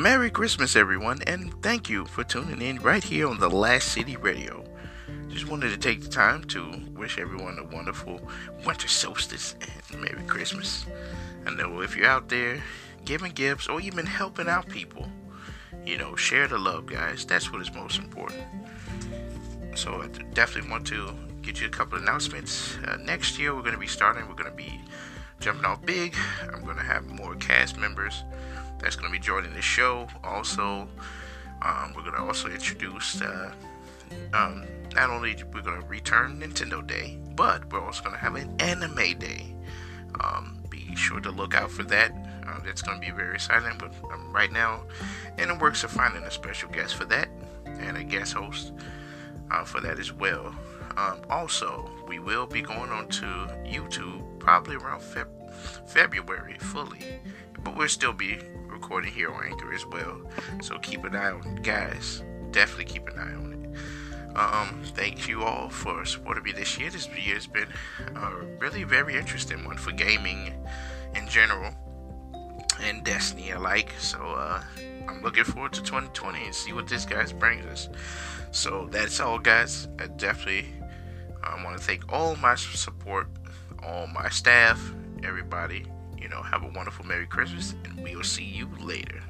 Merry Christmas, everyone, and thank you for tuning in right here on the Last City Radio. Just wanted to take the time to wish everyone a wonderful winter solstice and Merry Christmas. I know if you're out there giving gifts or even helping out people, you know, share the love, guys. That's what is most important. So I definitely want to get you a couple announcements. Uh, next year, we're going to be starting. We're going to be jumping off big. I'm going to have more cast members that's going to be joining the show. Also, um, we're going to also introduce. Uh, um, not only we're going to return Nintendo Day, but we're also going to have an Anime Day. Um, be sure to look out for that. Uh, that's going to be very exciting. But um, right now, in the works of finding a special guest for that and a guest host uh, for that as well. Um, also, we will be going on to YouTube probably around Feb- February fully, but we'll still be recording here on Anchor as well. So keep an eye on guys. Definitely keep an eye on it. Um, thank you all for supporting me this year. This year has been a really very interesting one for gaming in general and Destiny alike. So uh, I'm looking forward to 2020 and see what this guys brings us. So that's all, guys. I definitely I want to thank all my support, all my staff, everybody. You know, have a wonderful Merry Christmas, and we'll see you later.